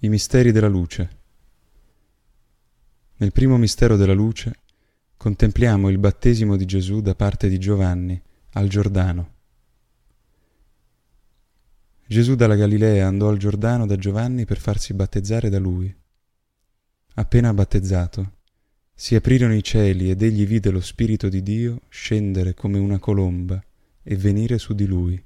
I misteri della luce. Nel primo mistero della luce contempliamo il battesimo di Gesù da parte di Giovanni al Giordano. Gesù dalla Galilea andò al Giordano da Giovanni per farsi battezzare da lui. Appena battezzato, si aprirono i cieli ed egli vide lo Spirito di Dio scendere come una colomba e venire su di lui.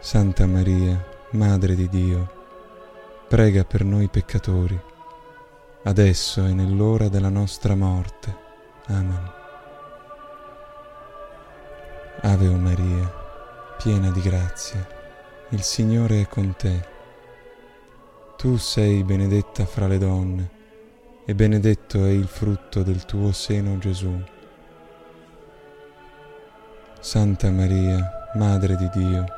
Santa Maria, Madre di Dio, prega per noi peccatori, adesso e nell'ora della nostra morte. Amen. Ave o Maria, piena di grazia, il Signore è con te. Tu sei benedetta fra le donne, e benedetto è il frutto del tuo seno Gesù. Santa Maria, Madre di Dio,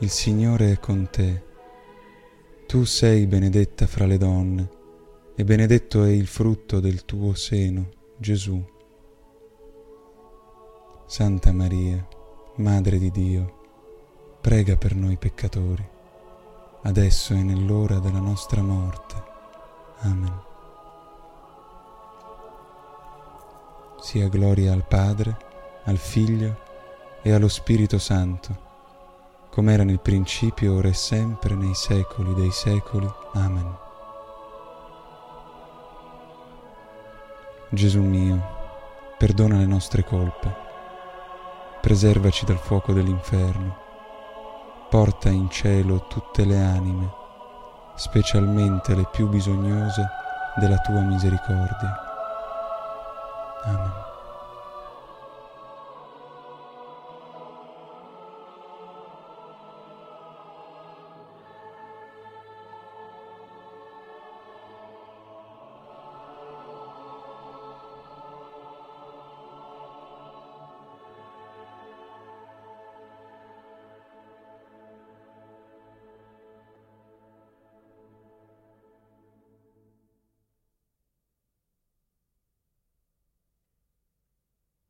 il Signore è con te. Tu sei benedetta fra le donne, e benedetto è il frutto del tuo seno, Gesù. Santa Maria, Madre di Dio, prega per noi peccatori, adesso e nell'ora della nostra morte. Amen. Sia gloria al Padre, al Figlio e allo Spirito Santo, come era nel principio, ora e sempre, nei secoli dei secoli. Amen. Gesù mio, perdona le nostre colpe, preservaci dal fuoco dell'inferno, porta in cielo tutte le anime, specialmente le più bisognose della tua misericordia. Amen.